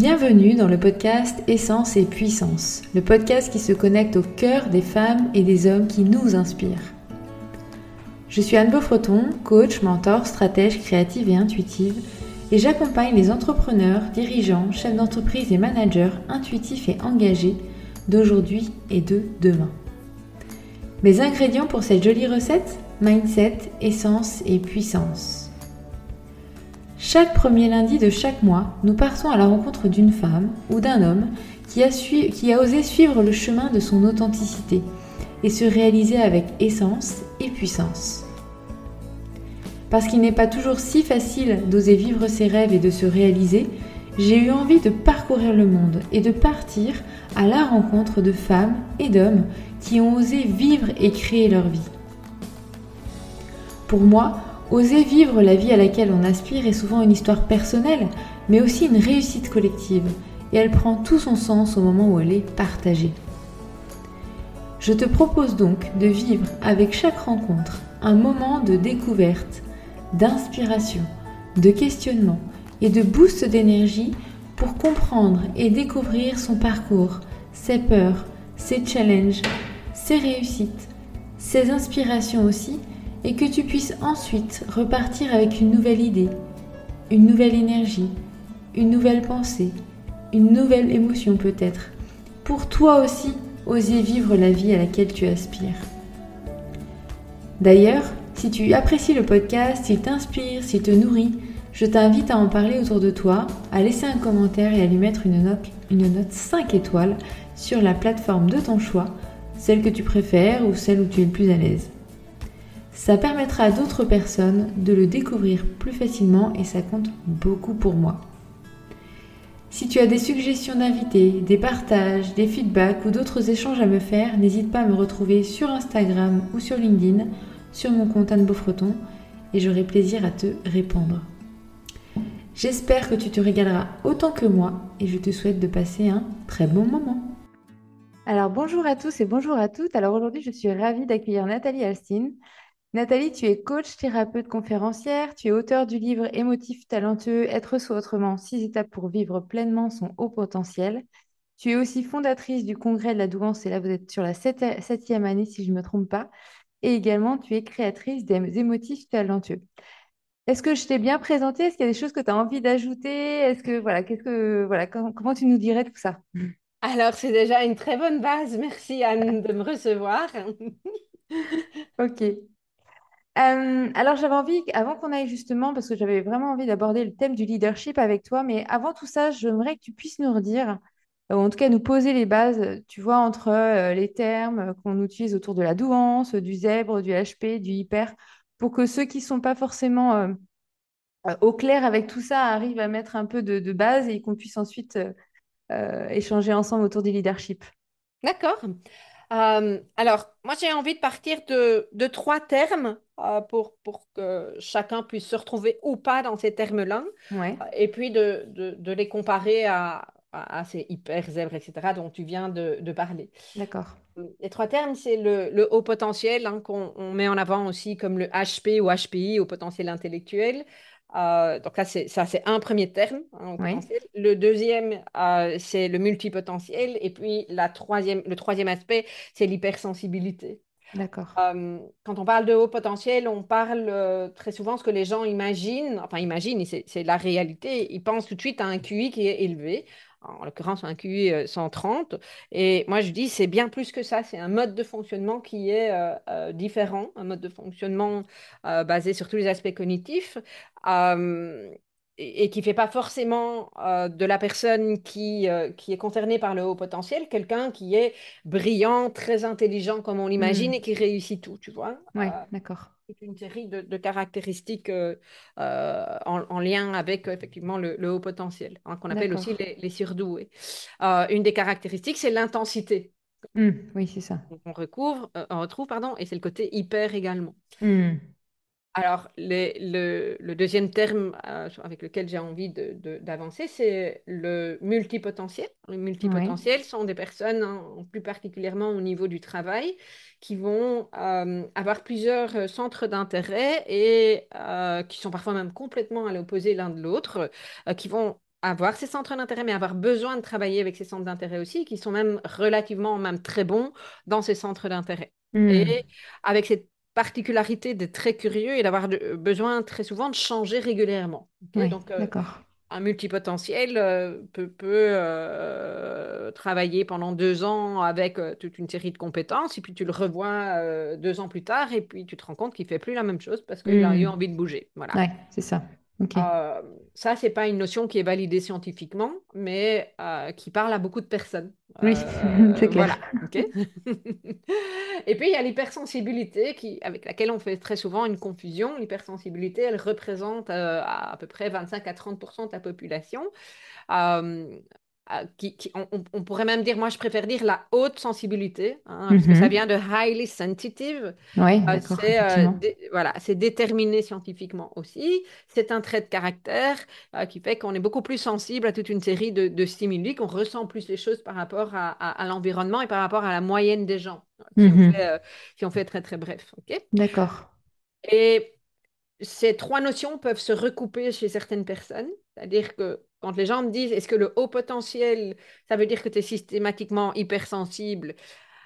Bienvenue dans le podcast Essence et Puissance, le podcast qui se connecte au cœur des femmes et des hommes qui nous inspirent. Je suis Anne Beaufreton, coach, mentor, stratège créative et intuitive, et j'accompagne les entrepreneurs, dirigeants, chefs d'entreprise et managers intuitifs et engagés d'aujourd'hui et de demain. Mes ingrédients pour cette jolie recette Mindset, essence et puissance. Chaque premier lundi de chaque mois, nous partons à la rencontre d'une femme ou d'un homme qui a, osé suivre le chemin de son authenticité et se réaliser avec essence et puissance. Parce qu'il n'est pas toujours si facile d'oser vivre ses rêves et de se réaliser, j'ai eu envie de parcourir le monde et de partir à la rencontre de femmes et d'hommes qui ont osé vivre et créer leur vie. Pour moi, Oser vivre la vie à laquelle on aspire est souvent une histoire personnelle, mais aussi une réussite collective, et elle prend tout son sens au moment où elle est partagée. Je te propose donc de vivre avec chaque rencontre un moment de découverte, d'inspiration, de questionnement et de boost d'énergie pour comprendre et découvrir son parcours, ses peurs, ses challenges, ses réussites, ses inspirations aussi et que tu puisses ensuite repartir avec une nouvelle idée, une nouvelle énergie, une nouvelle pensée, une nouvelle émotion peut-être, pour toi aussi oser vivre la vie à laquelle tu aspires. D'ailleurs, si tu apprécies le podcast, s'il t'inspire, s'il te nourrit, je t'invite à en parler autour de toi, à laisser un commentaire et à lui mettre une note, une note 5 étoiles sur la plateforme de ton choix, celle que tu préfères ou celle où tu es le plus à l'aise. Ça permettra à d'autres personnes de le découvrir plus facilement et ça compte beaucoup pour moi. Si tu as des suggestions d'invités, des partages, des feedbacks ou d'autres échanges à me faire, n'hésite pas à me retrouver sur Instagram ou sur LinkedIn, sur mon compte Anne Beaufreton, et j'aurai plaisir à te répondre. J'espère que tu te régaleras autant que moi et je te souhaite de passer un très bon moment. Alors bonjour à tous et bonjour à toutes. Alors aujourd'hui je suis ravie d'accueillir Nathalie Alstine. Nathalie, tu es coach, thérapeute, conférencière, tu es auteur du livre Émotif, talentueux, être soi autrement, six étapes pour vivre pleinement son haut potentiel. Tu es aussi fondatrice du congrès de la douance, et là vous êtes sur la septième année si je ne me trompe pas. Et également, tu es créatrice des émotifs talentueux. Est-ce que je t'ai bien présenté? Est-ce qu'il y a des choses que tu as envie d'ajouter? Est-ce que voilà, qu'est-ce que voilà, comment tu nous dirais tout ça? Alors, c'est déjà une très bonne base. Merci Anne de me recevoir. ok. Euh, alors j'avais envie, avant qu'on aille justement, parce que j'avais vraiment envie d'aborder le thème du leadership avec toi, mais avant tout ça, j'aimerais que tu puisses nous redire, ou en tout cas nous poser les bases, tu vois, entre euh, les termes qu'on utilise autour de la douance, du zèbre, du HP, du hyper, pour que ceux qui ne sont pas forcément euh, au clair avec tout ça arrivent à mettre un peu de base et qu'on puisse ensuite échanger ensemble autour du leadership. D'accord. Euh, alors, moi, j'ai envie de partir de, de trois termes euh, pour, pour que chacun puisse se retrouver ou pas dans ces termes-là. Et puis de, de, de les comparer à, à, ces hyper zèbres, etc., dont tu viens de, parler. D'accord. Les trois termes, c'est le, le, haut potentiel hein, qu'on met en avant aussi comme le HP ou HPI, au potentiel intellectuel. Euh, donc là, c'est, ça, c'est un premier terme. Hein, le deuxième, euh, c'est le multipotentiel. Et puis la troisième, le troisième aspect, c'est l'hypersensibilité. D'accord. Euh, quand on parle de haut potentiel, on parle très souvent ce que les gens imaginent, enfin imaginent, c'est, c'est la réalité. Ils pensent tout de suite à un QI qui est élevé en l'occurrence un QI 130. Et moi, je dis, c'est bien plus que ça. C'est un mode de fonctionnement qui est euh, euh, différent, un mode de fonctionnement euh, basé sur tous les aspects cognitifs. Et, qui ne fait pas forcément de la personne qui, qui est concernée par le haut potentiel quelqu'un qui est brillant, très intelligent comme on l'imagine mmh. et qui réussit tout, tu vois? Oui, d'accord une série de, caractéristiques euh, euh, en, lien avec effectivement le, haut potentiel, hein, qu'on appelle aussi les, surdoués. Euh, une des caractéristiques, c'est l'intensité. Mmh, oui, c'est ça. On, recouvre, on retrouve, pardon, et c'est le côté hyper également. Mmh. Alors, le, deuxième terme avec lequel j'ai envie d'avancer, c'est le multipotentiel. Les multipotentiels sont des personnes, hein, plus particulièrement au niveau du travail, qui vont euh, avoir plusieurs euh, centres d'intérêt et euh, qui sont parfois même complètement à l'opposé l'un de l'autre, qui vont avoir ces centres d'intérêt, mais avoir besoin de travailler avec ces centres d'intérêt aussi, qui sont même relativement, même très bons dans ces centres d'intérêt. Hmm. Et avec cette particularité d'être très curieux et d'avoir besoin très souvent de changer régulièrement. Oui, Donc, euh, un multipotentiel euh, peut, peut euh, travailler pendant deux ans avec euh, toute une série de compétences, et puis tu le revois euh, deux ans plus tard, et puis tu te rends compte qu'il fait plus la même chose parce qu'il a eu Hmm. envie de bouger. Voilà. Ouais, c'est ça. Ok. Euh, ça, c'est pas une notion qui est validée scientifiquement, mais euh, qui parle à beaucoup de personnes. Oui, Euh, c'est clair. voilà, ok. Et puis, il y a l'hypersensibilité qui, avec laquelle on fait très souvent une confusion. L'hypersensibilité, elle représente euh, à, à peu près 25 à 30% de la population. Euh, qui, qui- on, pourrait même dire, moi, je préfère dire la haute sensibilité, hein, parce que ça Mhm. vient de highly sensitive. Ouais, Euh, c'est euh, dé- voilà, c'est déterminé scientifiquement aussi. C'est un trait de caractère euh, qui fait qu'on est beaucoup plus sensible à toute une série de, de stimuli, qu'on ressent plus les choses par rapport à, à- à l'environnement et par rapport à la moyenne des gens, si on Mhm. fait, si on fait très très bref. ok? D'accord. et ces trois notions peuvent se recouper chez certaines personnes. C'est-à-dire que quand les gens me disent est-ce que le haut potentiel, ça veut dire que tu es systématiquement hypersensible?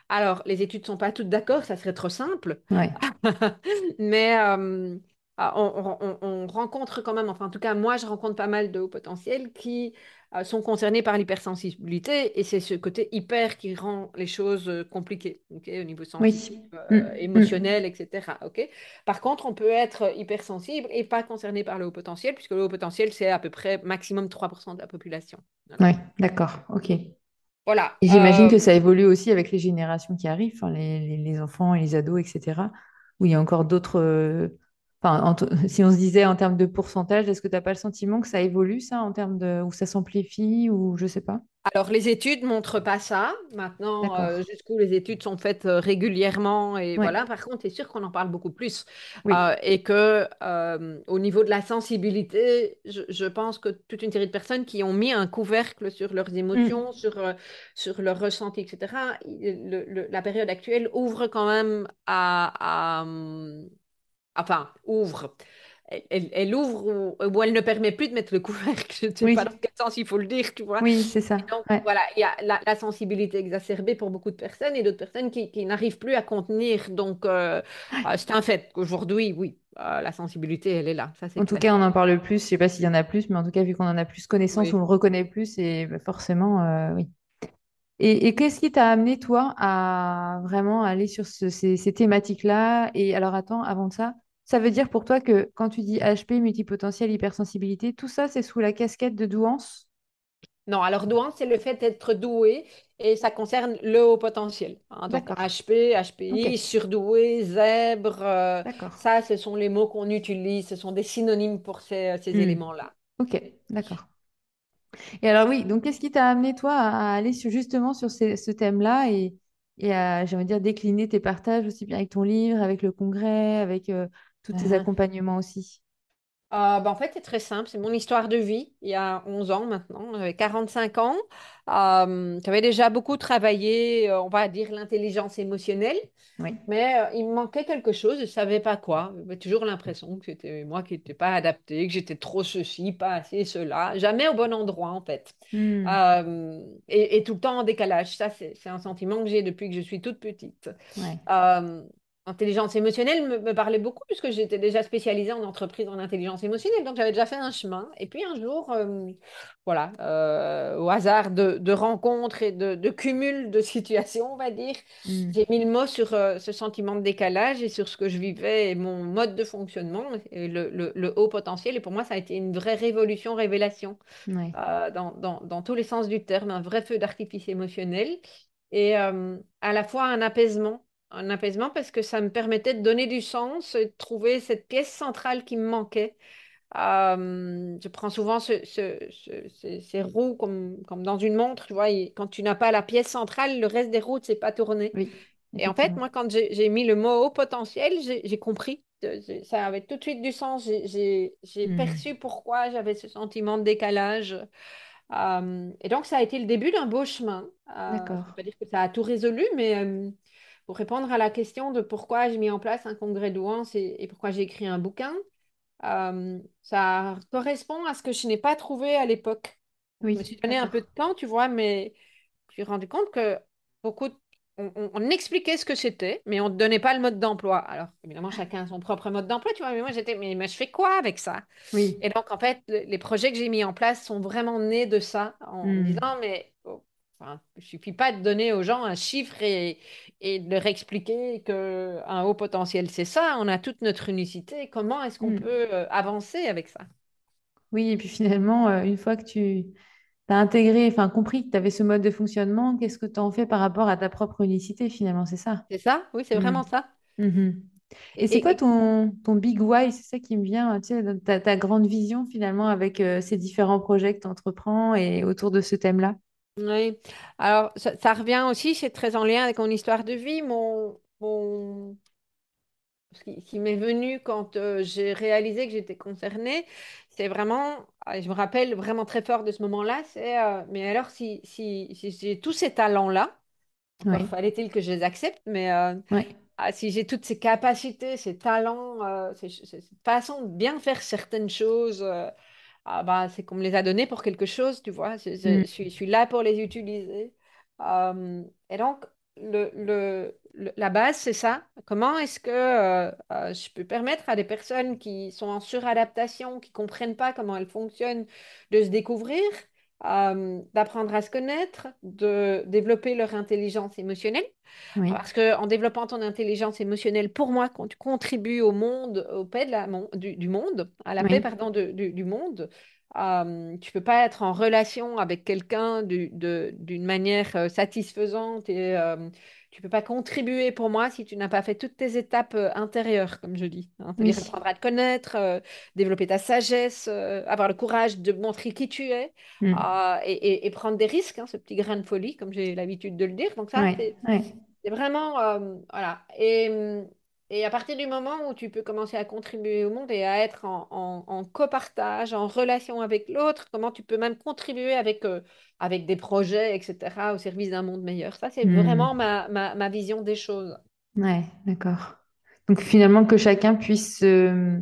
Alors, les études ne sont pas toutes d'accord, ça serait trop simple. Ouais. Mais euh, ah, on, on- on- on rencontre quand même, enfin en tout cas moi je rencontre pas mal de hauts potentiels qui sont concernés par l'hypersensibilité et c'est ce côté hyper qui rend les choses euh, compliquées au niveau Oui. Mm, euh, mm. émotionnel, etc. ok. Par contre, on peut être hypersensible et pas concerné par le haut potentiel puisque le haut potentiel c'est à peu près maximum 3% de la population. Ouais, d'accord. Ok. Et Voilà. j'imagine Euh, que ça évolue aussi avec les générations qui arrivent, les- les enfants et les ados, etc. Où il y a encore d'autres. Enfin, en si on se disait en termes de pourcentage, est-ce que tu n'as pas le sentiment que ça évolue, ça, en termes de. ou ça s'amplifie, ou je sais pas? Alors, les études montrent pas ça. Maintenant, euh, jusqu'où les études sont faites euh, régulièrement et Ouais. voilà. Par contre, c'est sûr qu'on en parle beaucoup plus Oui. Euh, et que au niveau de la sensibilité, je, je pense que toute une série de personnes qui ont mis un couvercle sur leurs Mm. émotions, sur sur leurs ressentis, etc. il- le- le- la période actuelle ouvre quand même à, à, hum, enfin, ouvre. Elle, elle- ouvre ou, ou elle ne permet plus de mettre le couvercle. Je ne sais Oui. pas dans quel sens il faut le dire, tu vois. Oui, c'est ça. Et donc, Ouais. voilà, il y a la, la sensibilité exacerbée pour beaucoup de personnes et d'autres personnes qui, qui n'arrivent plus à contenir. Donc, euh, euh, c'est un fait qu'aujourd'hui, oui, euh, la sensibilité, elle est là, ça En tout clair. cas, on en parle plus. Je sais pas s'il y en a plus, mais en tout cas, vu qu'on en a plus connaissance, Oui. on le reconnaît plus et bah, forcément, euh, oui. Et, et qu'est-ce qui t'a amené, toi, à vraiment aller sur ce- ces, ces thématiques-là? Et alors, attends, avant de ça, ça veut dire pour toi que quand tu dis HP, multipotentiel, hypersensibilité, tout ça, c'est sous la casquette de douance? Non, alors douance, c'est le fait d'être doué et ça concerne le haut potentiel. hein. donc. HP, HPI, surdoué, zèbre, euh, ça, ce sont les mots qu'on utilise, ce sont des synonymes pour ces, ces Hmm. éléments-là. Ok, d'accord. Et alors oui, donc qu'est-ce qui t'a amené toi à aller sur, justement sur ces- ce thème-là et, et à, j'aimerais dire, décliner tes partages aussi bien avec ton livre, avec le congrès, avec euh, tous tes Mhm. accompagnements aussi? Euh, bah, en fait, c'est très simple. C'est mon histoire de vie. Il y a 11 ans maintenant, j'avais 45 ans. Euh, j'avais déjà beaucoup travaillé, euh, on va dire, l'intelligence émotionnelle. Oui. Mais euh, il me manquait quelque chose, je ne savais pas quoi. J'avais toujours l'impression que c'était moi qui n'étais pas adaptée, que j'étais trop ceci, pas assez cela. Jamais au bon endroit, en fait. Euh, et, et tout le temps en décalage. Ça, c'est c'est un sentiment que j'ai depuis que je suis toute petite. Ouais. Intelligence émotionnelle me, me parlait beaucoup puisque j'étais déjà spécialisée en entreprise en intelligence émotionnelle, donc j'avais déjà fait un chemin. Et puis un jour, euh, voilà, euh, au hasard de, de rencontres et de, de cumul de situations, on va dire, Hmm. j'ai mis le mot sur euh, ce sentiment de décalage et sur ce que je vivais et mon mode de fonctionnement, et le, le- le haut potentiel. Et pour moi, ça a été une vraie révolution, révélation Ouais. dans, dans- dans tous les sens du terme, un vrai feu d'artifice émotionnel et à la fois un apaisement. Un apaisement parce que ça me permettait de donner du sens et de trouver cette pièce centrale qui me manquait. Euh, je prends souvent ce- ce- ce- ces, ces roues comme, comme dans une montre, tu vois, et quand tu n'as pas la pièce centrale, le reste des roues ne s'est pas tourné. Oui, Et en fait, moi, quand j'ai mis le mot haut potentiel, j'ai compris. Ça avait tout de suite du sens. J'ai Hmm. perçu pourquoi j'avais ce sentiment de décalage. Euh, et donc, ça a été le début d'un beau chemin. Euh, je ne D'accord. pas dire que ça a tout résolu, mais euh, pour répondre à la question de pourquoi j'ai mis en place un congrès douance et, et pourquoi j'ai écrit un bouquin, euh, ça correspond à ce que je n'ai pas trouvé à l'époque. Je me suis donné un peu de temps, tu vois, mais je me suis rendu compte que beaucoup, de- on, on- on expliquait ce que c'était, mais on ne donnait pas le mode d'emploi. Alors, évidemment, chacun a son propre mode d'emploi, tu vois, mais moi, j'étais, mais, mais je fais quoi avec ça? Oui. Et donc, en fait, le- les projets que j'ai mis en place sont vraiment nés de ça, en me Hmm. disant, mais enfin, il ne suffit pas de donner aux gens un chiffre et, et de leur expliquer qu'un haut potentiel, c'est ça. On a toute notre unicité. Comment est-ce qu'on Hmm. peut euh, avancer avec ça? Oui, et puis finalement, euh, une fois que tu as intégré, enfin compris que tu avais ce mode de fonctionnement, qu'est-ce que tu en fais par rapport à ta propre unicité finalement, c'est ça? C'est ça? Oui, c'est Hmm. vraiment ça. Mhm. Et, Et c'est quoi ton, ton big why? C'est ça qui me vient, tu sais, ta grande vision finalement avec euh, ces différents projets que tu entreprends et autour de ce thème-là? Oui. Alors, ça, ça revient aussi, c'est très en lien avec mon histoire de vie. Mon, mon, ce qui, qui m'est venu quand euh, j'ai réalisé que j'étais concernée, c'est vraiment, ah, je me rappelle vraiment très fort de ce moment-là, c'est, euh, mais alors si, si, si j'ai tous ces talents-là, fallait-il que je les accepte, mais euh, ah, si j'ai toutes ces capacités, ces talents, euh, ces- ces- cette façon de bien faire certaines choses, ah, bah, c'est qu'on me les a donnés pour quelque chose, tu vois, je, je- je suis, je suis là pour les utiliser. Euh, et donc, le, le- le- la base, c'est ça. Comment est-ce que euh, euh, je peux permettre à des personnes qui sont en suradaptation, qui comprennent pas comment elles fonctionnent, de se découvrir, euh, d'apprendre à se connaître, de développer leur intelligence émotionnelle? Oui, Parce que en développant ton intelligence émotionnelle, pour moi, quand tu contribues au monde, au paix de la mon- du, du monde, à la paix, pardon, de- du, du monde, euh, tu peux pas être en relation avec quelqu'un d'une manière satisfaisante et euh, tu peux pas contribuer pour moi si tu n'as pas fait toutes tes étapes euh, intérieures, comme je dis. hein. Oui. apprendre à te connaître, développer ta sagesse, avoir le courage de montrer qui tu es Hmm. euh, et, et- et prendre des risques, hein, ce petit grain de folie, comme j'ai l'habitude de le dire. Donc ça, Ouais, c'est ouais. vraiment, voilà. Et, hum, et à partir du moment où tu peux commencer à contribuer au monde et à être en, en, en copartage, en relation avec l'autre, comment tu peux même contribuer avec, euh, avec des projets, etc., au service d'un monde meilleur. Ça, c'est vraiment Hmm. ma, ma, ma vision des choses. Ouais, d'accord. Donc finalement que chacun puisse se,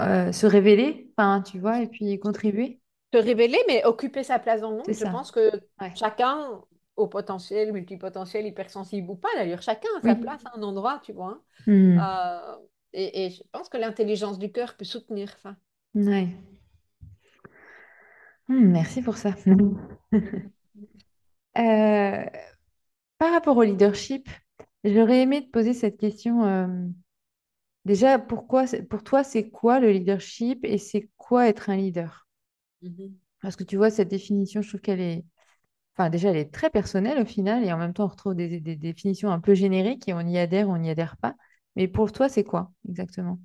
euh, se révéler, enfin, tu vois, et puis contribuer. Se révéler, mais occuper sa place dans le monde. Je pense que Ouais. chacun, au potentiel, multipotentiel, hypersensible ou pas, d'ailleurs, chacun a sa place à un endroit, tu vois. Hmm. hein. Euh, et, et je pense que l'intelligence du cœur peut soutenir ça. Ouais. Hmm, merci pour ça. Euh, par rapport au leadership, j'aurais aimé te poser cette question. euh, déjà, pourquoi, pour toi, c'est quoi le leadership et c'est quoi être un leader? Mhm. Parce que tu vois, cette définition, je trouve qu'elle est, enfin, déjà, elle est très personnelle au final et en même temps, on retrouve des, des définitions un peu génériques et on y adhère, on n'y adhère pas. Mais pour toi, c'est quoi exactement?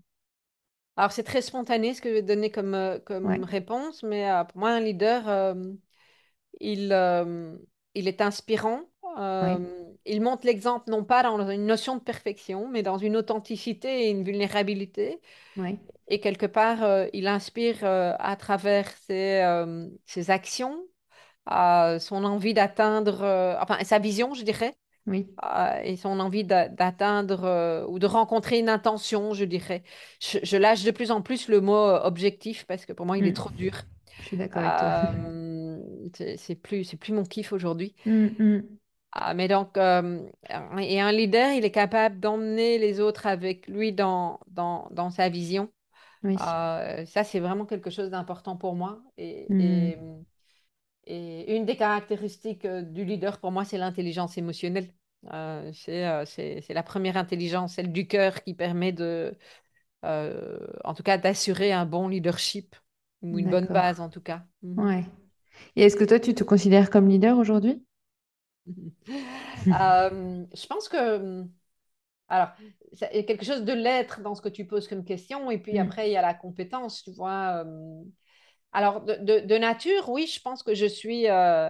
Alors, c'est très spontané ce que je vais te donner comme, euh, Ouais, réponse, mais euh, pour moi, un leader, euh, il, euh, il est inspirant. ouais, il montre l'exemple non pas dans une notion de perfection, mais dans une authenticité et une vulnérabilité. ouais, Et quelque part, il inspire à travers ses, ses actions, euh, son envie d'atteindre, euh, enfin, sa vision, je dirais. oui. euh, et son envie d'a- d'atteindre euh, ou de rencontrer une intention, je dirais. Je, je lâche de plus en plus le mot objectif parce que pour moi, il est Hmm, trop dur. Je suis d'accord avec toi. C'est plus, c'est plus mon kiff aujourd'hui. Hmm, hmm, Ah, mais donc, et un leader, il est capable d'emmener les autres avec lui dans, dans, dans sa vision. Oui. Ça, c'est vraiment quelque chose d'important pour moi. Et, et, et une des caractéristiques euh, du leader, pour moi, c'est l'intelligence émotionnelle. Euh, c'est euh, c'est- la première intelligence, celle du cœur, qui permet de, euh, en tout cas, d'assurer un bon leadership ou une bonne base, en tout cas. Mhm. Ouais. Et est-ce que toi, tu te considères comme leader aujourd'hui? Je pense que, alors, ça- il y a quelque chose de l'être dans ce que tu poses comme question, et puis Hmm, après, il y a la compétence, tu vois. Alors, de, de- de nature, oui, je pense que je suis euh,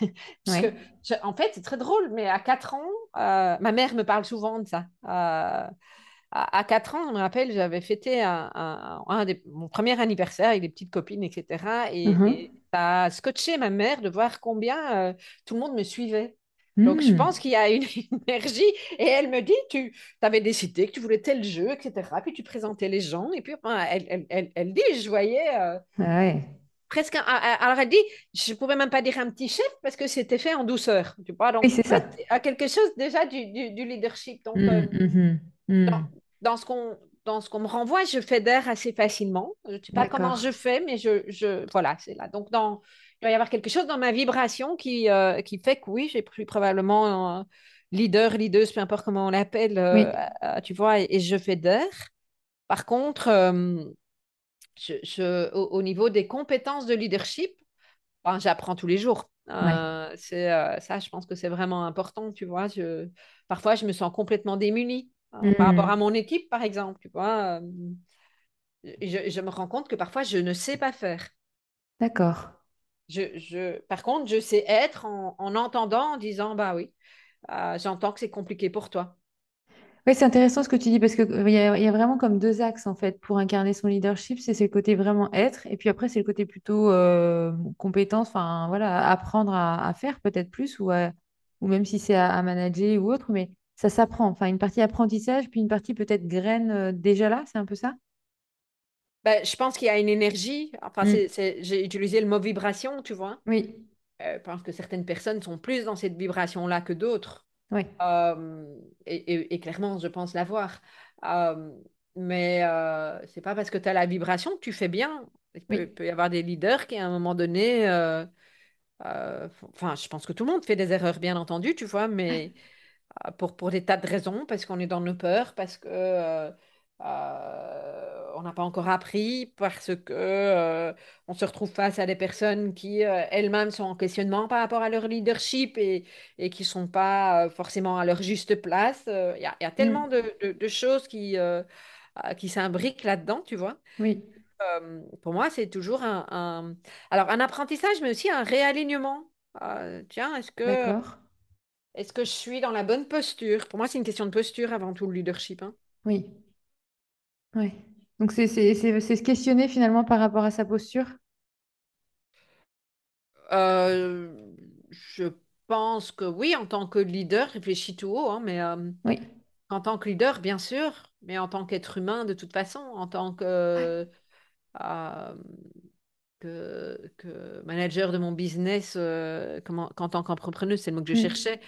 que, Ouais. je- en fait, c'est très drôle, mais à 4 ans, euh, ma mère me parle souvent de ça. Euh, à, à 4 ans, je me rappelle, j'avais fêté un, un- un des- mon premier anniversaire avec des petites copines, etc. Et, et ça a scotché ma mère de voir combien euh, tout le monde me suivait. Donc, je pense Hmm. qu'il y a une énergie. Et elle me dit, tu avais décidé que tu voulais tel jeu, etc. Puis tu présentais les gens. Et puis, elle, elle, elle, elle dit, je voyais. euh, Ah ouais. presque. alors, elle dit, je ne pouvais même pas dire un petit chef parce que c'était fait en douceur. Tu vois, donc, oui, c'est ça. À quelque chose déjà du, du, leadership. Donc, mmh, mmh, mmh. Dans, dans, ce qu'on. Dans ce qu'on me renvoie, je fédère assez facilement. Je ne sais pas comment je fais, mais je, je voilà, c'est là. Donc, dans, il va y avoir quelque chose dans ma vibration qui, euh, qui fait que oui, j'ai pris probablement un leader, leaduse, peu importe comment on l'appelle, euh, tu vois, et, je fédère. Par contre, euh, je, au, niveau des compétences de leadership, ben, j'apprends tous les jours. Euh, c'est euh, ça, je pense que c'est vraiment important, tu vois. Je, parfois, je me sens complètement démunie hein, par rapport à mon équipe, par exemple, tu vois. Euh, je, je, me rends compte que parfois, je ne sais pas faire. D'accord. Je, par contre, je sais être en, en entendant, en disant, bah oui, j'entends que c'est compliqué pour toi. Oui, c'est intéressant ce que tu dis parce qu'il euh, y, a, vraiment comme deux axes en fait pour incarner son leadership. C'est le côté vraiment être et puis après c'est le côté plutôt euh, compétence, enfin voilà, apprendre à, faire peut-être plus ou, ou même si c'est à, manager ou autre, mais ça s'apprend. Enfin une partie apprentissage puis une partie peut-être graine euh, déjà là, c'est un peu ça? Ben, Je pense qu'il y a une énergie. Enfin, mm. j'ai utilisé le mot vibration, tu vois. Oui. je pense que certaines personnes sont plus dans cette vibration-là que d'autres. Oui. Euh, et, clairement, je pense l'avoir. Euh, mais euh, c'est pas parce que tu as la vibration que tu fais bien. Il peut, y avoir des leaders qui, à un moment donné, euh, enfin, je pense que tout le monde fait des erreurs, bien entendu, tu vois, mais pour, pour des tas de raisons, parce qu'on est dans nos peurs, parce que euh, on n'a pas encore appris parce que euh, on se retrouve face à des personnes qui euh, elles-mêmes sont en questionnement par rapport à leur leadership et, et qui sont pas forcément à leur juste place. Il y, a tellement mm. de, choses qui, qui s'imbriquent là-dedans, tu vois. Oui. pour moi, c'est toujours un, alors un apprentissage, mais aussi un réalignement. tiens, est-ce que est-ce que je suis dans la bonne posture? Pour moi, c'est une question de posture avant tout le leadership. Hein. Oui. Oui. Donc c'est se questionner finalement par rapport à sa posture? Euh, je pense que oui, en tant que leader, réfléchis tout haut, hein, mais euh, Oui. en tant que leader, bien sûr, mais en tant qu'être humain, de toute façon, en tant que, euh, que, manager de mon business, comment, qu'en tant qu'entrepreneuse, c'est le mot que je mm. cherchais.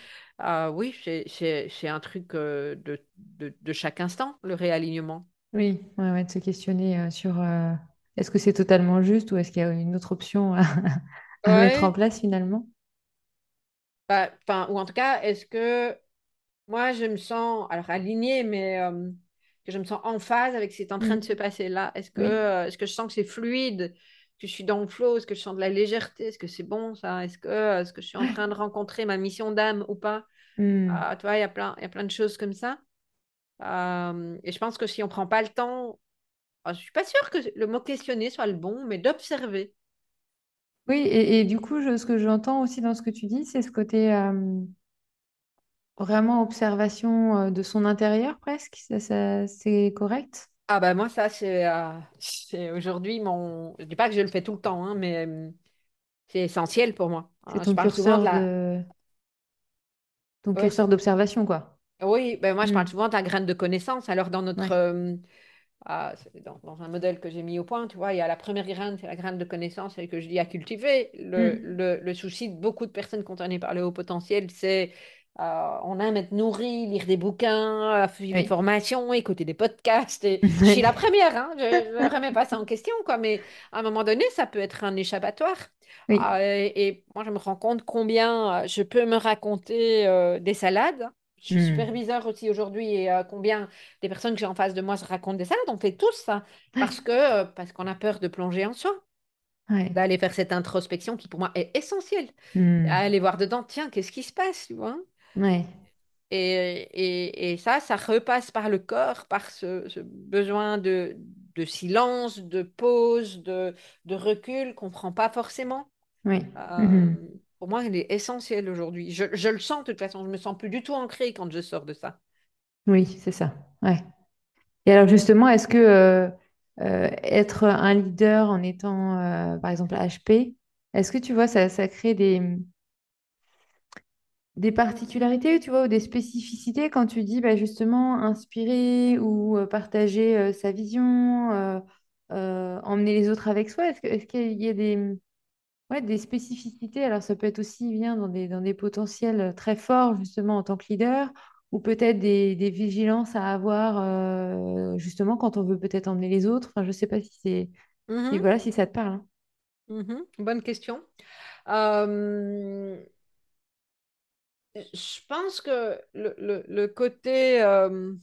oui, c'est un truc de, de, de chaque instant, le réalignement. Oui, ouais, de se questionner euh, sur euh, est-ce que c'est totalement juste ou est-ce qu'il y a une autre option à, mettre en place finalement? Bah, ou en tout cas, est-ce que moi, je me sens, alors alignée, mais euh, que je me sens en phase avec ce qui est en train de mm. se passer là? Est-ce que, est-ce que je sens que c'est fluide, que je suis dans le flow? Est-ce que je sens de la légèreté? Est-ce que c'est bon ça? Est-ce que, est-ce que je suis en train de rencontrer ma mission d'âme ou pas? Mm. Ah, tu vois, il y a plein, il y a plein de choses comme ça. Euh, et je pense que si on ne prend pas le temps, je ne suis pas sûre que le mot questionner soit le bon, mais d'observer. Oui, et, du coup, ce que j'entends aussi dans ce que tu dis, c'est ce côté euh, vraiment observation euh, de son intérieur presque. Ça, c'est correct? Ah bah moi, ça, c'est c'est aujourd'hui mon... Je dis pas que je le fais tout le temps, hein, mais c'est essentiel pour moi. C'est ton curseur de... Ton curseur d'observation, quoi. Oui, ben moi je parle mm. souvent de la graine de connaissance. Alors dans notre euh, ah, dans, un modèle que j'ai mis au point, tu vois, il y a la première graine, c'est la graine de connaissance et que je dis à cultiver. Le, mm. le, le, souci de beaucoup de personnes concernées par le haut potentiel, c'est euh, on aime être nourri, lire des bouquins, suivre des formations, écouter des podcasts. Et je suis la première, hein, je ne remets pas ça en question, quoi, mais à un moment donné, ça peut être un échappatoire. Ah, et, moi, je me rends compte combien je peux me raconter euh, des salades je suis hmm. superviseur aussi aujourd'hui et euh, combien des personnes que j'ai en face de moi se racontent des salades. On fait tous ça parce que euh, parce qu'on a peur de plonger en soi. D'aller faire cette introspection qui pour moi est essentielle. Hmm. Aller voir dedans, tiens, qu'est-ce qui se passe, tu vois? Ouais. et, et, et, ça, ça repasse par le corps, par ce, besoin de, de, silence, de pause, de, de recul qu'on ne prend pas forcément. Oui. Euh, mhm pour moi, elle est essentielle aujourd'hui. Je, je, le sens de toute façon, je me sens plus du tout ancrée quand je sors de ça. Oui, c'est ça. Ouais. Et alors justement, est-ce que euh, euh, être un leader en étant, par exemple, HP, est-ce que tu vois, ça, ça crée des, des particularités, tu vois, ou des spécificités quand tu dis bah, justement inspirer ou partager sa vision euh, emmener les autres avec soi? Est-ce que, est-ce qu'il y a des, ouais, des spécificités? Alors, ça peut être aussi bien dans des, dans des potentiels très forts, justement, en tant que leader, ou peut-être des, des vigilances à avoir, euh, justement, quand on veut peut-être emmener les autres. Enfin, je ne sais pas si c'est, si, Mhm, voilà, si ça te parle. hein. mhm. Bonne question. Euh, je pense que le, le- le côté... euh,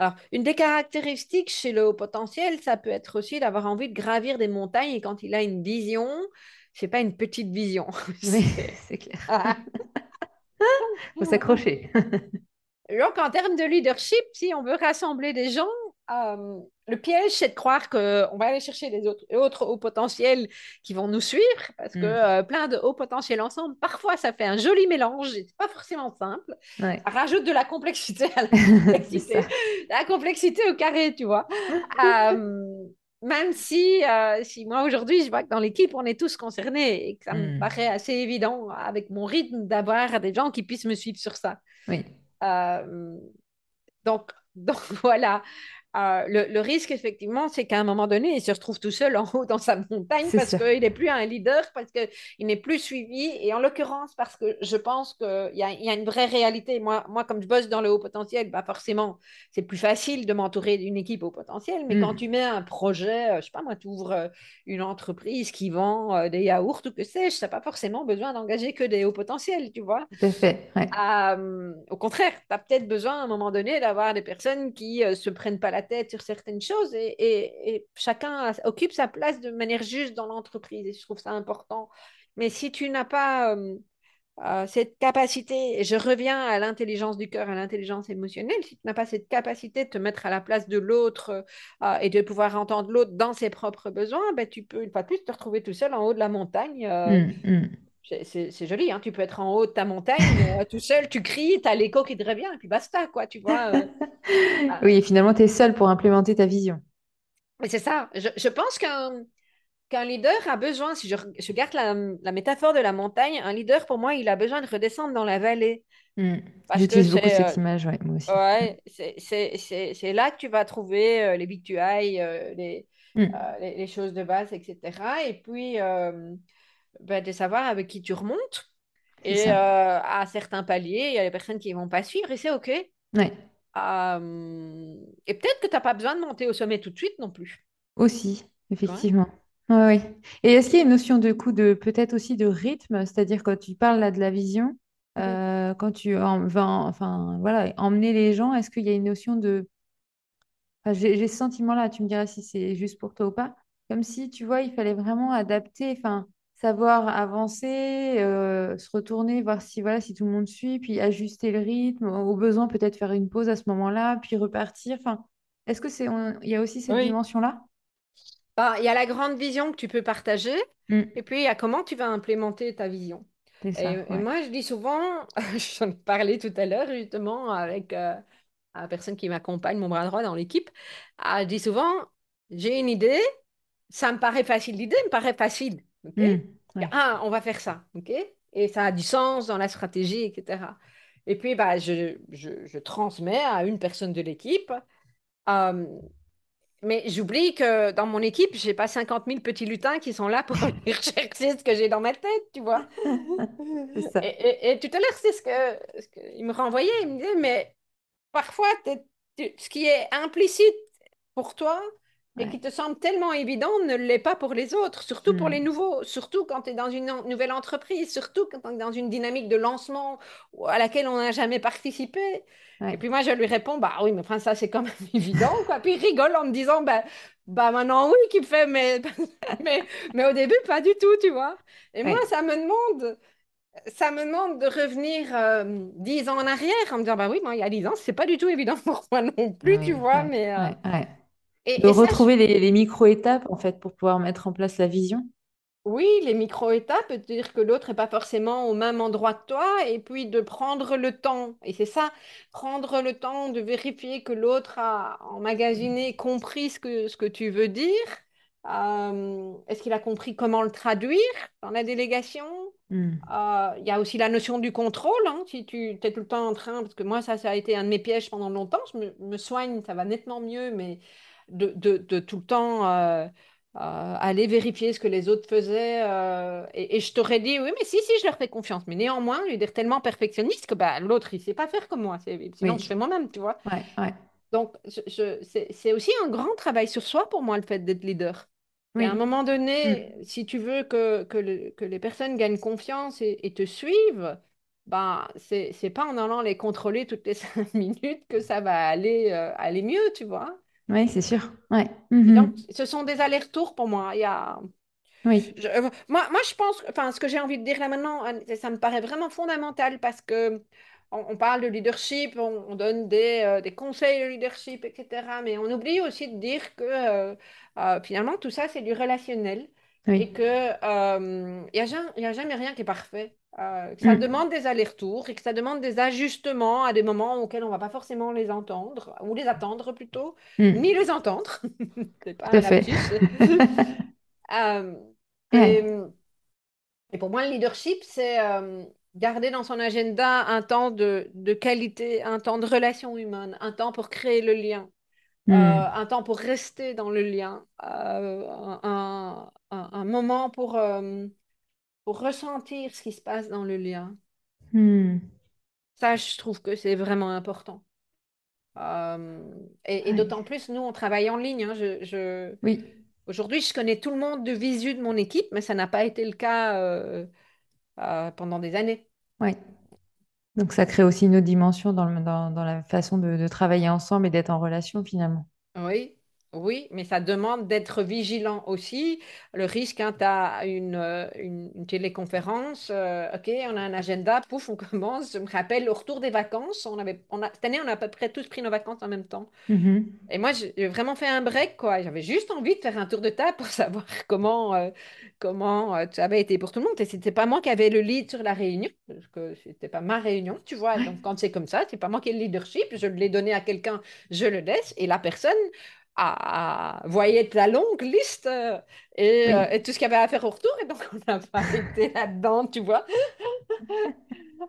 Alors, une des caractéristiques chez le haut potentiel, ça peut être aussi d'avoir envie de gravir des montagnes et quand il a une vision, c'est pas une petite vision. C'est clair. Ah. Faut s'accrocher. Donc, en termes de leadership, si on veut rassembler des gens, euh, le piège, c'est de croire qu'on va aller chercher des autres, autres hauts potentiels qui vont nous suivre, parce que Hmm. euh, plein de hauts potentiels ensemble, parfois, ça fait un joli mélange, et c'est pas forcément simple. Ouais, rajoute de la complexité à la complexité, la complexité au carré, tu vois. Euh, même si, euh, si moi, aujourd'hui, je vois que dans l'équipe, on est tous concernés et que ça me Hmm. paraît assez évident, avec mon rythme, d'avoir des gens qui puissent me suivre sur ça. Oui, Euh, donc, donc voilà. Euh, le, le risque, effectivement, c'est qu'à un moment donné, il se retrouve tout seul en haut dans sa montagne parce qu'il n'est plus un leader, parce qu'il n'est plus suivi. Et en l'occurrence, parce que je pense qu'il y y a une vraie réalité. Moi, moi, comme je bosse dans le haut potentiel, bah forcément, c'est plus facile de m'entourer d'une équipe au potentiel. Mais quand Hmm. tu mets un projet, euh, je sais pas moi, tu ouvres euh, une entreprise qui vend euh, des yaourts ou que sais-je, tu n'as pas forcément besoin d'engager que des hauts potentiels, tu vois? Tout à fait. Ouais. Euh, au contraire, tu as peut-être besoin à un moment donné d'avoir des personnes qui ne se prennent pas la tête sur certaines choses et, chacun occupe sa place de manière juste dans l'entreprise et je trouve ça important. Mais si tu n'as pas euh, euh, cette capacité, et je reviens à l'intelligence du cœur, à l'intelligence émotionnelle, si tu n'as pas cette capacité de te mettre à la place de l'autre euh, et de pouvoir entendre l'autre dans ses propres besoins, ben, tu peux une fois de plus te retrouver tout seul en haut de la montagne. Hmm, hmm. C'est joli, hein. Tu peux être en haut de ta montagne, euh, tout seul, tu cries, tu as l'écho qui te revient, et puis basta, quoi, tu vois. euh. Oui, et finalement, tu es seul pour implémenter ta vision. Mais c'est ça. Je, je pense qu'un leader a besoin, si je, je garde la, la métaphore de la montagne, un leader, pour moi, il a besoin de redescendre dans la vallée. Que J'utilise beaucoup c'est cette image, ouais, moi aussi. ouais, c'est là que tu vas trouver euh, les victuailles, euh, les, euh, les, les choses de base, etc. Et puis, ben, de savoir avec qui tu remontes. Et euh, à certains paliers, il y a des personnes qui ne vont pas suivre et c'est OK. Ouais, Euh, et peut-être que tu n'as pas besoin de monter au sommet tout de suite non plus. aussi, effectivement. Ouais, ouais. Et est-ce qu'il y a une notion de coup de peut-être aussi de rythme, c'est-à-dire quand tu parles là de la vision, euh, quand tu en, vas en- enfin voilà, emmener les gens, est-ce qu'il y a une notion de Enfin, j'ai ce sentiment-là, tu me diras si c'est juste pour toi ou pas. Comme si, tu vois, il fallait vraiment adapter, enfin, savoir avancer, euh, se retourner, voir si, voilà, si tout le monde suit, puis ajuster le rythme, au besoin peut-être faire une pause à ce moment-là, puis repartir. Enfin, est-ce que c'est, il y a aussi cette Oui. dimension-là? Bah, il y a la grande vision que tu peux partager Hmm, et puis il y a comment tu vas implémenter ta vision. Et, moi, je dis souvent, j'en ai parlé tout à l'heure justement avec euh, la personne qui m'accompagne, mon bras droit dans l'équipe, je dis souvent, j'ai une idée, ça me paraît facile, l'idée me paraît facile, ouais, Ah, on va faire ça, ok? Et ça a du sens dans la stratégie, etc. Et puis, bah, je, je, je transmets à une personne de l'équipe. Euh, mais j'oublie que dans mon équipe, j'ai pas cinquante mille petits lutins qui sont là pour venir chercher ce que j'ai dans ma tête, tu vois. Et, et- et tout à l'heure, c'est ce que, ce que il me renvoyait. Il me disait, mais parfois, tu- ce qui est implicite pour toi et Ouais. qui te semble tellement évident ne l'est pas pour les autres, surtout pour les Hmm, nouveaux, surtout quand tu es dans une en- nouvelle entreprise, surtout quand tu es dans une dynamique de lancement à laquelle on n'a jamais participé. Et puis moi, je lui réponds, bah oui, mais enfin, ça, c'est quand même évident, quoi. Puis il rigole en me disant, bah, bah maintenant, oui, qu'il fait, mais, mais, mais au début, pas du tout, tu vois. Et moi, ça me demande ça me demande de revenir euh, dix ans en arrière en me disant, bah oui, moi, il y a dix ans, c'est pas du tout évident pour moi non plus, tu vois, mais... euh, De et, ça, je- retrouver les, les micro-étapes, en fait, pour pouvoir mettre en place la vision. oui, les micro-étapes, de dire que l'autre n'est pas forcément au même endroit que toi, et puis de prendre le temps, et c'est ça, prendre le temps de vérifier que l'autre a emmagasiné, compris ce que, ce que tu veux dire. Euh, est-ce qu'il a compris comment le traduire dans la délégation? Hmm, Euh, Il y a aussi la notion du contrôle. hein, si tu es tout le temps en train, parce que moi, ça, ça a été un de mes pièges pendant longtemps. Je me, me soigne, ça va nettement mieux, mais de, de, de tout le temps euh, euh, aller vérifier ce que les autres faisaient. euh, et, et je t'aurais dit, oui, mais si, si, je leur fais confiance. Mais néanmoins, veux dire, tellement perfectionniste que bah, l'autre, il ne sait pas faire comme moi. Sinon, je Oui. fais moi-même, tu vois. Ouais, ouais. Donc, je, je- c'est aussi un grand travail sur soi pour moi, le fait d'être leader. Et à un Oui. moment Mm. donné, si tu veux que, que, le- que les personnes gagnent confiance et, et te suivent, ben, c'est, c'est pas en allant les contrôler toutes les cinq minutes que ça va aller, euh, aller mieux, tu vois. Oui, c'est sûr. Ouais. Donc, Mhm. ce sont des allers-retours pour moi. Il y a, Oui. je- euh, moi, moi, je pense, enfin, ce que j'ai envie de dire là maintenant, euh, ça me paraît vraiment fondamental parce que on, on parle de leadership, on, on donne des, euh, des conseils de leadership, etc. Mais on oublie aussi de dire que euh, finalement, tout ça, c'est du relationnel et Oui. que euh, il y a a jamais rien qui est parfait. Euh, que ça Mm. demande des allers-retours et que ça demande des ajustements à des moments auxquels on va pas forcément les entendre, ou les attendre plutôt, ni Mm. les entendre. C'est pas Tout un fait. Euh, et, pour moi, le leadership, c'est euh, garder dans son agenda un temps de, de qualité, un temps de relation humaine, un temps pour créer le lien, Mm. un temps pour rester dans le lien, un, un- un moment pour, pour ressentir ce qui se passe dans le lien. Mm. Ça, je trouve que c'est vraiment important. Euh, et d'autant plus, nous, on travaille en ligne. hein. Je, je- Oui. Aujourd'hui, je connais tout le monde de visu de mon équipe, mais ça n'a pas été le cas euh, euh, pendant des années. Ouais. Donc ça crée aussi une autre dimension dans le, dans, dans la façon de, de travailler ensemble et d'être en relation finalement. Oui, oui, mais ça demande d'être vigilant aussi. Le risque, quand tu as une, euh, une, une téléconférence, euh, OK, on a un agenda, pouf, on commence. Je me rappelle, au retour des vacances, on avait, on a, cette année, on a à peu près tous pris nos vacances en même temps. Mhm. Et moi, j'ai vraiment fait un break, quoi. J'avais juste envie de faire un tour de table pour savoir comment, euh, comment euh, ça avait été pour tout le monde. Et c'était pas moi qui avais le lead sur la réunion, parce que c'était pas ma réunion, tu vois. Donc, quand c'est comme ça, c'est pas moi qui ai le leadership. Je l'ai donné à quelqu'un, je le laisse. Et la personne a- voyait la longue liste euh, et, euh, et tout ce qu'il y avait à faire au retour. Et donc, on n'a pas été là-dedans, tu vois.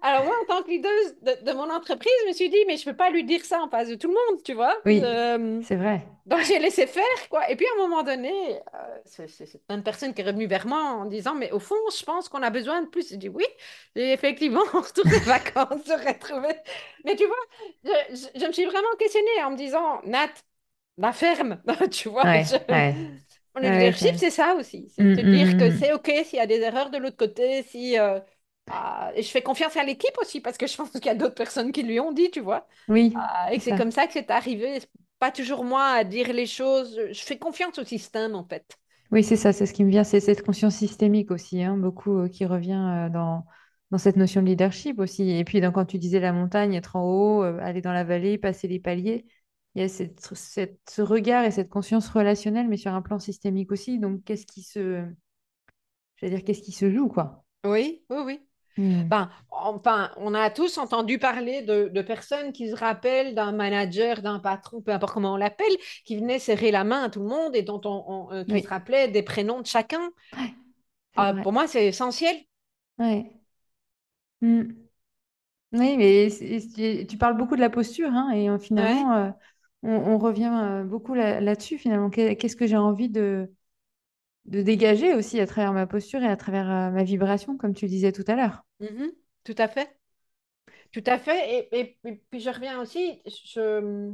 Alors moi, en tant que leader de, de mon entreprise, je me suis dit, mais je ne peux pas lui dire ça en face de tout le monde, tu vois. Oui. Euh, C'est vrai. donc j'ai laissé faire, quoi. Et puis à un moment donné, euh, c'est une personne qui est revenue vers moi en disant, mais au fond, je pense qu'on a besoin de plus. J'ai dit, oui, et effectivement, en retour des vacances, j'aurais trouvé. Mais tu vois, je, je- je me suis vraiment questionnée en me disant, Nat, la ferme, tu vois. Ouais. je- Ouais. Le leadership, c'est ça aussi. C'est Mm, de te dire que mm, mm. c'est OK s'il y a des erreurs de l'autre côté, si... euh, ah, et je fais confiance à l'équipe aussi, parce que je pense qu'il y a d'autres personnes qui lui ont dit, tu vois. Oui, Ah, et c'est comme ça que c'est arrivé. Pas toujours moi à dire les choses. Je fais confiance au système, en fait. Oui, c'est ça, c'est ce qui me vient, c'est cette conscience systémique aussi, hein, beaucoup euh, qui revient euh, dans, dans cette notion de leadership aussi. Et puis, donc, quand tu disais la montagne, être en haut, euh, aller dans la vallée, passer les paliers, il y a cette, cette- ce regard et cette conscience relationnelle, mais sur un plan systémique aussi. Donc, qu'est-ce qui se, je dire, qu'est-ce qui se joue, quoi? Oui, oui, oui. Hmm. Ben, enfin, on a tous entendu parler de, de personnes qui se rappellent d'un manager, d'un patron, peu importe comment on l'appelle, qui venait serrer la main à tout le monde et dont on, on- euh, qui se rappelait des prénoms de chacun. Ah, pour moi, c'est essentiel. Ouais. Hmm. Oui, mais tu parles beaucoup de la posture, hein, et Ouais. finalement, euh, on, on revient euh, beaucoup là- là-dessus, finalement. Qu'est- Qu'est-ce que j'ai envie de, de dégager aussi à travers ma posture et à travers euh, ma vibration, comme tu le disais tout à l'heure? Mhm. Tout à fait. Tout à fait. Et, et- et puis je reviens aussi, je...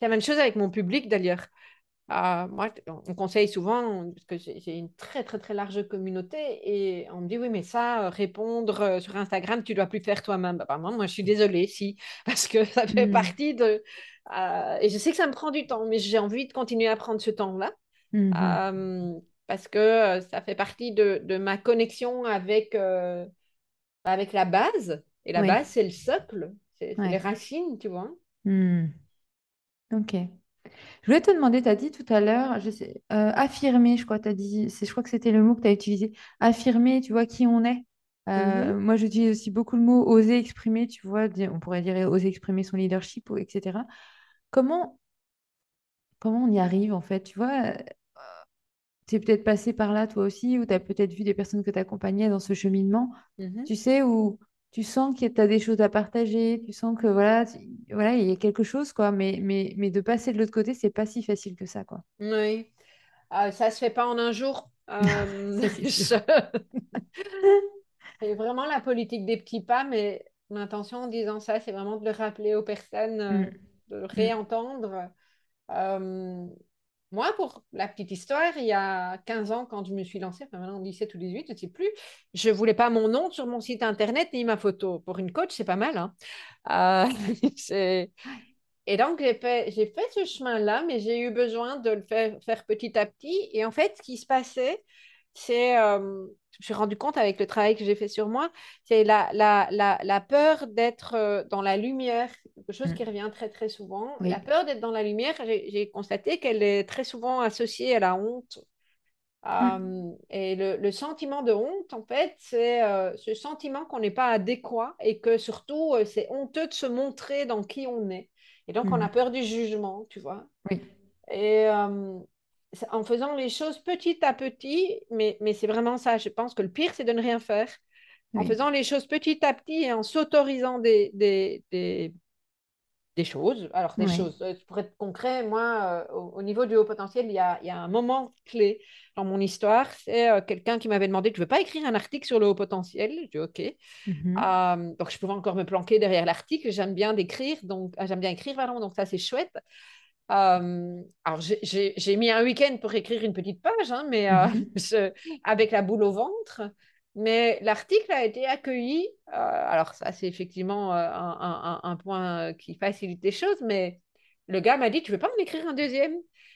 c'est la même chose avec mon public d'ailleurs. Euh, moi, on conseille souvent, parce que j'ai une très très très large communauté, et on me dit oui, mais ça, répondre sur Instagram, tu dois plus faire toi-même. Bah, moi, moi, je suis désolée, si, parce que ça fait Hmm. partie de. Euh, et je sais que ça me prend du temps, mais j'ai envie de continuer à prendre ce temps-là, Mhm. euh, parce que euh, ça fait partie de, de ma connexion avec, euh, avec la base. Et la Oui, base, c'est le socle, c'est les racines, tu vois. Hmm. Ok. Je voulais te demander, tu as dit tout à l'heure, affirmer, je crois, t'as dit, je crois que c'était le mot que tu as utilisé. Affirmer, tu vois, qui on est. Mhm, moi, j'utilise aussi beaucoup le mot oser exprimer, tu vois, on pourrait dire oser exprimer son leadership, etc. Comment, comment on y arrive, en fait, tu vois? Tu es peut-être passé par là, toi aussi, ou tu as peut-être vu des personnes que tu accompagnais dans ce cheminement, mhm. tu sais, où tu sens que tu as des choses à partager, tu sens que voilà, voilà, il y a quelque chose, quoi. Mais, mais, mais de passer de l'autre côté, c'est pas si facile que ça, quoi. Oui, euh, ça se fait pas en un jour. Euh, c'est vraiment la politique des petits pas, mais l'intention en disant ça, c'est vraiment de le rappeler aux personnes, euh, mm. De le réentendre. Moi, pour la petite histoire, il y a 15 ans, quand je me suis lancée, enfin maintenant en 17 ou 18, je ne sais plus, je ne voulais pas mon nom sur mon site internet ni ma photo. Pour une coach, c'est pas mal. Hein. Euh, et donc, j'ai fait, fait ce chemin-là, mais j'ai eu besoin de le faire, faire, petit à petit. Et en fait, ce qui se passait, c'est, euh, je me suis rendu compte avec le travail que j'ai fait sur moi, c'est la, la, la, la, peur d'être euh, dans la lumière, quelque chose mm. qui revient très très souvent. La peur d'être dans la lumière, j'ai constaté qu'elle est très souvent associée à la honte. Mm. Euh, et le, le, sentiment de honte, en fait, c'est ce sentiment qu'on n'est pas adéquat et que surtout, c'est honteux de se montrer dans qui on est. Et donc, on a mm. peur du jugement, tu vois. Oui. Et, en faisant les choses petit à petit, mais, mais c'est vraiment ça. Je pense que le pire, c'est de ne rien faire. En faisant les choses petit à petit et en s'autorisant des, des, des, des, choses. Alors, des choses, euh, pour être concret, moi, euh, au, niveau du haut potentiel, il y a, il y a un moment clé dans mon histoire. C'est euh, quelqu'un qui m'avait demandé Tu veux pas écrire un article sur le haut potentiel? Je dis OK. Mhm. donc, je pouvais encore me planquer derrière l'article. J'aime bien d'écrire, donc j'aime bien écrire, pardon, donc ça, c'est chouette. Euh, alors, j'ai mis un week-end pour écrire une petite page, hein, mais euh, avec la boule au ventre. Mais l'article a été accueilli. Euh, alors, ça, c'est effectivement un, point qui facilite les choses, mais le gars m'a dit Tu veux pas m'écrire un deuxième?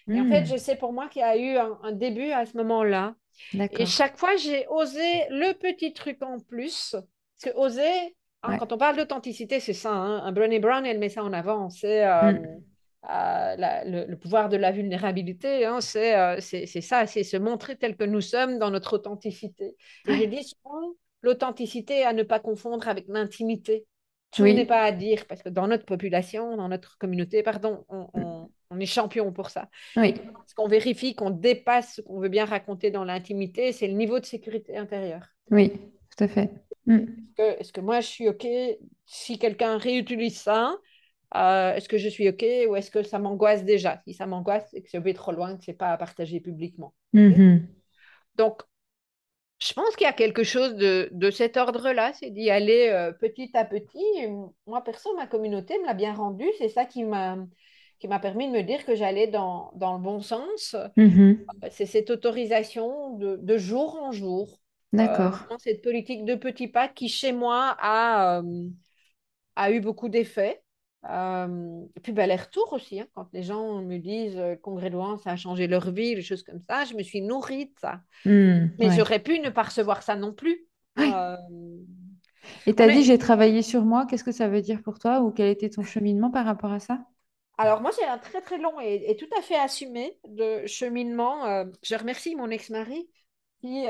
Et en fait, hmm. je sais pour moi qu'il y a eu un, début à ce moment-là. Et chaque fois, j'ai osé le petit truc en plus. Parce que oser, hein, quand on parle d'authenticité, c'est ça. Hein, un Brené Brown, elle met ça en avant. C'est. Le, pouvoir de la vulnérabilité, hein, euh, c'est ça, c'est se montrer tel que nous sommes dans notre authenticité. Et je dis souvent l'authenticité à ne pas confondre avec l'intimité. Tout n'est pas à dire, parce que dans notre population, dans notre communauté, pardon, on, mm. est champion pour ça. Oui. Ce qu'on vérifie, qu'on dépasse ce qu'on veut bien raconter dans l'intimité, c'est le niveau de sécurité intérieure. Oui, tout à fait. Mm. Est-ce que, que, moi, je suis OK si quelqu'un réutilise ça euh, est-ce que je suis OK ou est-ce que ça m'angoisse déjà? Si ça m'angoisse, c'est que je vais trop loin, que ce n'est pas à partager publiquement. Mm-hmm. Donc, je pense qu'il y a quelque chose de, de cet ordre-là, c'est d'y aller euh, petit à petit. moi, perso, ma communauté me l'a bien rendu. C'est ça qui m'a qui m'a permis de me dire que j'allais dans, dans, le bon sens. Mm-hmm. C'est cette autorisation de, de, jour en jour. D'accord. Euh, cette politique de petits pas qui, chez moi, a, a eu beaucoup d'effets. Euh, et puis ben, les retours aussi, hein, quand les gens me disent euh, congrès de ça a changé leur vie, des choses comme ça, je me suis nourrie de ça. Hmm, mais j'aurais pu ne pas recevoir ça non plus. Euh, et tu as dit j'ai travaillé sur moi, qu'est-ce que ça veut dire pour toi ou quel était ton cheminement par rapport à ça? Alors moi j'ai un très très long et, tout à fait assumé de cheminement. je remercie mon ex-mari qui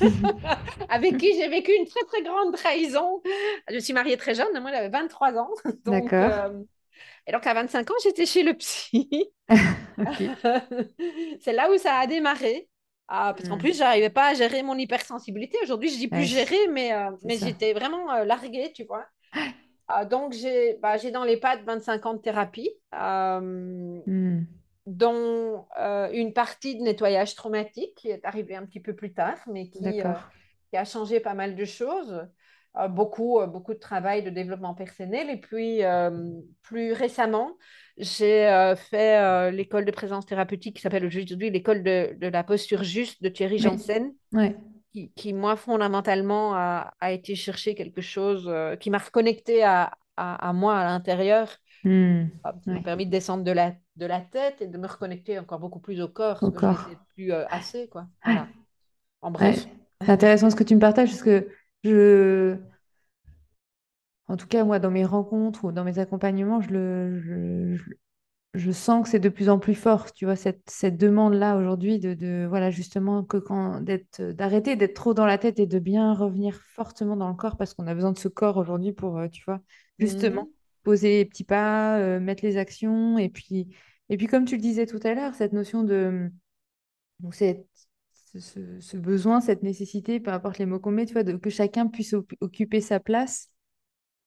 avec qui j'ai vécu une très très grande trahison. Je suis mariée très jeune, moi j'avais 23 ans. D'accord. Euh, et donc à 25 ans, j'étais chez le psy. C'est là où ça a démarré. Ah, parce qu'en hmm. plus, j'arrivais pas à gérer mon hypersensibilité. Aujourd'hui, je dis plus gérer, mais, euh, mais j'étais vraiment euh, larguée, tu vois. Ah, donc, j'ai bah, dans les pattes 25 ans de thérapie. Hmm dont euh, une partie de nettoyage traumatique qui est arrivée un petit peu plus tard, mais qui, euh, a changé pas mal de choses. Euh, beaucoup, beaucoup de travail de développement personnel. Et puis, plus récemment, j'ai fait l'école de présence thérapeutique qui s'appelle aujourd'hui l'école de, la posture juste de Thierry Janssen. Qui, moi, fondamentalement, a, été chercher quelque chose qui m'a reconnecté à, à, moi à l'intérieur. Ça m'a permis de descendre de la de la tête et de me reconnecter encore beaucoup plus au corps. Au corps. plus euh, assez, quoi. En bref. C'est intéressant ce que tu me partages parce que je. En tout cas, moi, dans mes rencontres ou dans mes accompagnements, je, le, je, sens que c'est de plus en plus fort, tu vois, cette, cette demande-là aujourd'hui de, de, voilà, justement, que quand d'être, d'arrêter d'être trop dans la tête et de bien revenir fortement dans le corps parce qu'on a besoin de ce corps aujourd'hui pour, euh, tu vois, justement, mhm poser les petits pas, euh, mettre les actions. Et puis, et puis, comme tu le disais tout à l'heure, cette notion de. Ce, besoin, cette nécessité, peu importe les mots qu'on met, tu vois, de, que chacun puisse occuper sa place.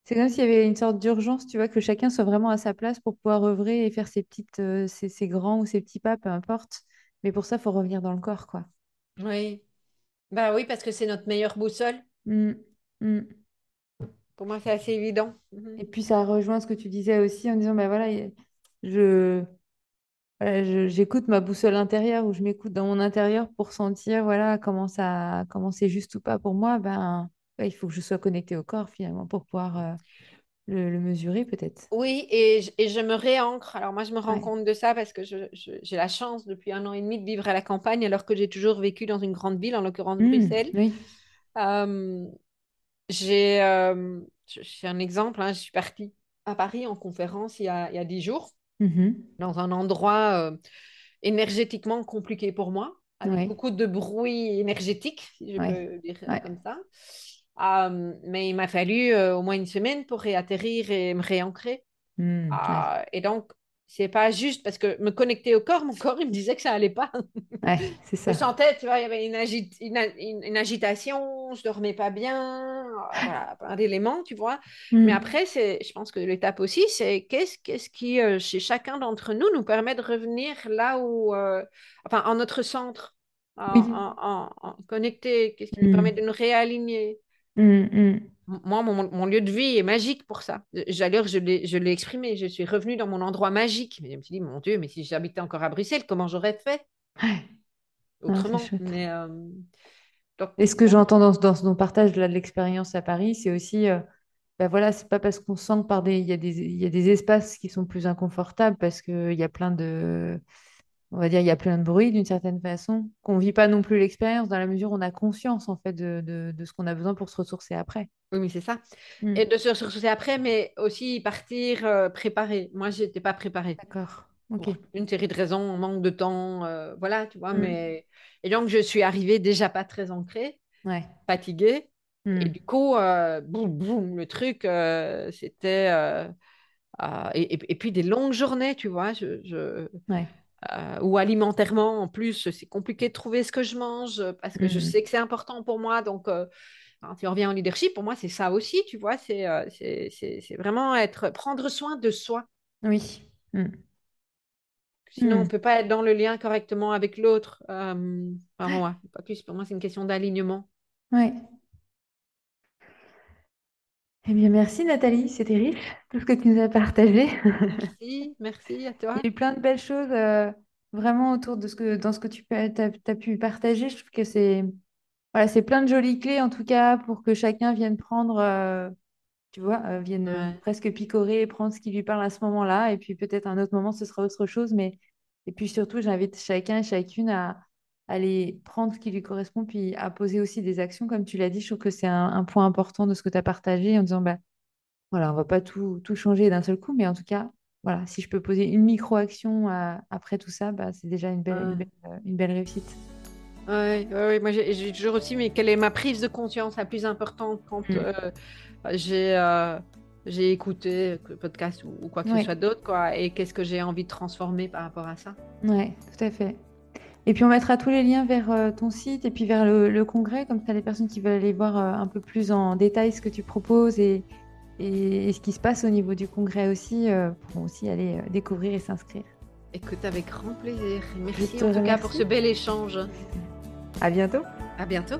C'est comme s'il y avait une sorte d'urgence, tu vois, que chacun soit vraiment à sa place pour pouvoir œuvrer et faire ses petites, euh, ses, grands ou ses petits pas, peu importe. Mais pour ça, il faut revenir dans le corps, quoi. Oui. Bah oui, parce que c'est notre meilleure boussole. Mmh. Mmh. Pour moi, c'est assez évident. Mmh. Et puis, ça rejoint ce que tu disais aussi en disant, ben voilà, je, j'écoute ma boussole intérieure ou je m'écoute dans mon intérieur pour sentir voilà comment ça comment c'est juste ou pas pour moi ben il faut que je sois connectée au corps finalement pour pouvoir euh, le, mesurer peut-être oui et je, et je, me réancre alors moi je me rends compte de ça parce que j'ai la chance depuis un an et demi de vivre à la campagne alors que j'ai toujours vécu dans une grande ville en l'occurrence mmh, Bruxelles oui. J'ai un exemple hein, je suis partie à Paris en conférence il y a, il y a 10 jours Mmh dans un endroit euh, énergétiquement compliqué pour moi, avec beaucoup de bruit énergétique, si je peux dire comme ça. mais il m'a fallu euh, au moins une semaine pour réatterrir et me réancrer. Mmh, ah, et donc, c'est pas juste parce que me connecter au corps, mon corps, il me disait que ça allait pas. c'est ça. Je sentais, tu vois, il y avait une, une, agitation, je dormais pas bien, voilà, plein d'éléments, tu vois. Mais mm. après, c'est, je pense que l'étape aussi, c'est qu'est-ce, qu'est-ce qui, euh, chez chacun d'entre nous, nous permet de revenir là où, euh, enfin, en notre centre, en, connecté, qu'est-ce qui nous permet mm. de nous réaligner. Mm, moi, mon, lieu de vie est magique pour ça. D'ailleurs, je l'ai exprimé. Je suis revenue dans mon endroit magique. Mais je me suis dit, mon Dieu, mais si j'habitais encore à Bruxelles, comment j'aurais fait? Autrement. mais, euh, Et ce que j'entends dans, dans ton partage de l'expérience à Paris, c'est aussi, euh, ben voilà, c'est pas parce qu'on sent par des, il y a des, il y a des espaces qui sont plus inconfortables parce qu'il y a plein de, on va dire, il y a plein de bruit d'une certaine façon, qu'on vit pas non plus l'expérience dans la mesure où on a conscience en fait de, de, ce qu'on a besoin pour se ressourcer après. Oui, mais c'est ça. Mm. Et de se ressourcer après, mais aussi partir euh, préparé. Moi, je n'étais pas préparée. D'accord. une série de raisons, manque de temps, euh, voilà, tu vois. Mm. Mais... Et donc, je suis arrivée déjà pas très ancrée, ouais. fatiguée. Mm. Et du coup, euh, boum, boum, le truc, c'était... Et, et, puis des longues journées, tu vois. Je, je... Ouais. Euh, ou alimentairement, en plus, c'est compliqué de trouver ce que je mange parce que je mmh. sais que c'est important pour moi. Donc, euh, si on revient en leadership, pour moi, c'est ça aussi, tu vois, c'est euh, c'est vraiment être, prendre soin de soi. Oui. Mmh. Sinon, on ne mmh. peut pas être dans le lien correctement avec l'autre. Euh, moi, pas plus. Pour moi, c'est une question d'alignement. Oui. Eh bien, merci Nathalie, c'était riche tout ce que tu nous as partagé. Merci, merci à toi. Il y a eu plein de belles choses euh, vraiment autour de ce que, dans ce que tu as, pu partager. Je trouve que c'est voilà, c'est plein de jolies clés en tout cas pour que chacun vienne prendre, euh, tu vois, euh, vienne presque picorer et prendre ce qui lui parle à ce moment-là. Et puis peut-être un autre moment, ce sera autre chose. Mais et puis surtout, j'invite chacun et chacune à, aller prendre ce qui lui correspond, puis à poser aussi des actions, comme tu l'as dit. Je trouve que c'est un, point important de ce que tu as partagé en disant, bah, voilà, on va pas tout, tout changer d'un seul coup, mais en tout cas, voilà, si je peux poser une micro-action euh, après tout ça, bah, c'est déjà une belle, une belle, réussite. Oui, ouais, moi j'ai toujours aussi, mais quelle est ma prise de conscience la plus importante quand mm. euh, j'ai euh, j'ai écouté le podcast ou, quoi que ce soit d'autre, quoi, et qu'est-ce que j'ai envie de transformer par rapport à ça? Oui, tout à fait. Et puis on mettra tous les liens vers euh, ton site et puis vers le, congrès, comme ça les personnes qui veulent aller voir euh, un peu plus en détail ce que tu proposes et, et, ce qui se passe au niveau du congrès aussi, euh, pourront aussi aller découvrir et s'inscrire. Écoute, avec grand plaisir. Merci en tout cas pour ce bel échange. À bientôt. À bientôt.